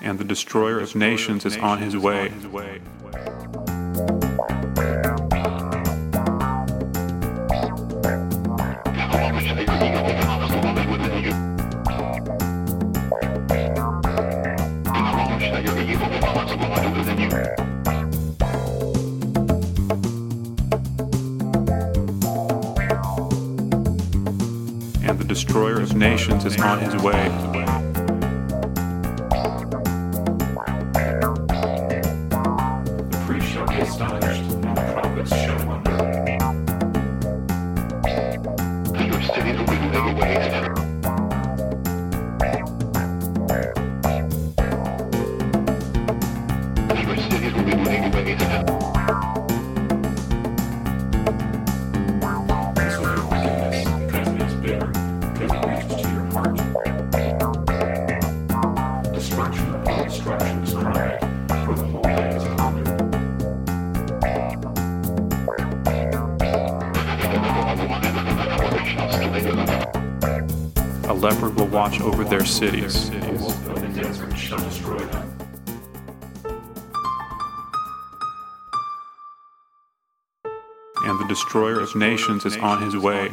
and the destroyer of nations is on his way. And the destroyer of nations is on his way. Laid waste. And so your wickedness, because it is bitter, because it reaches to your heart. Destruction. Upon destruction is cried, leopard will watch over their cities. And the destroyer of nations is on his way.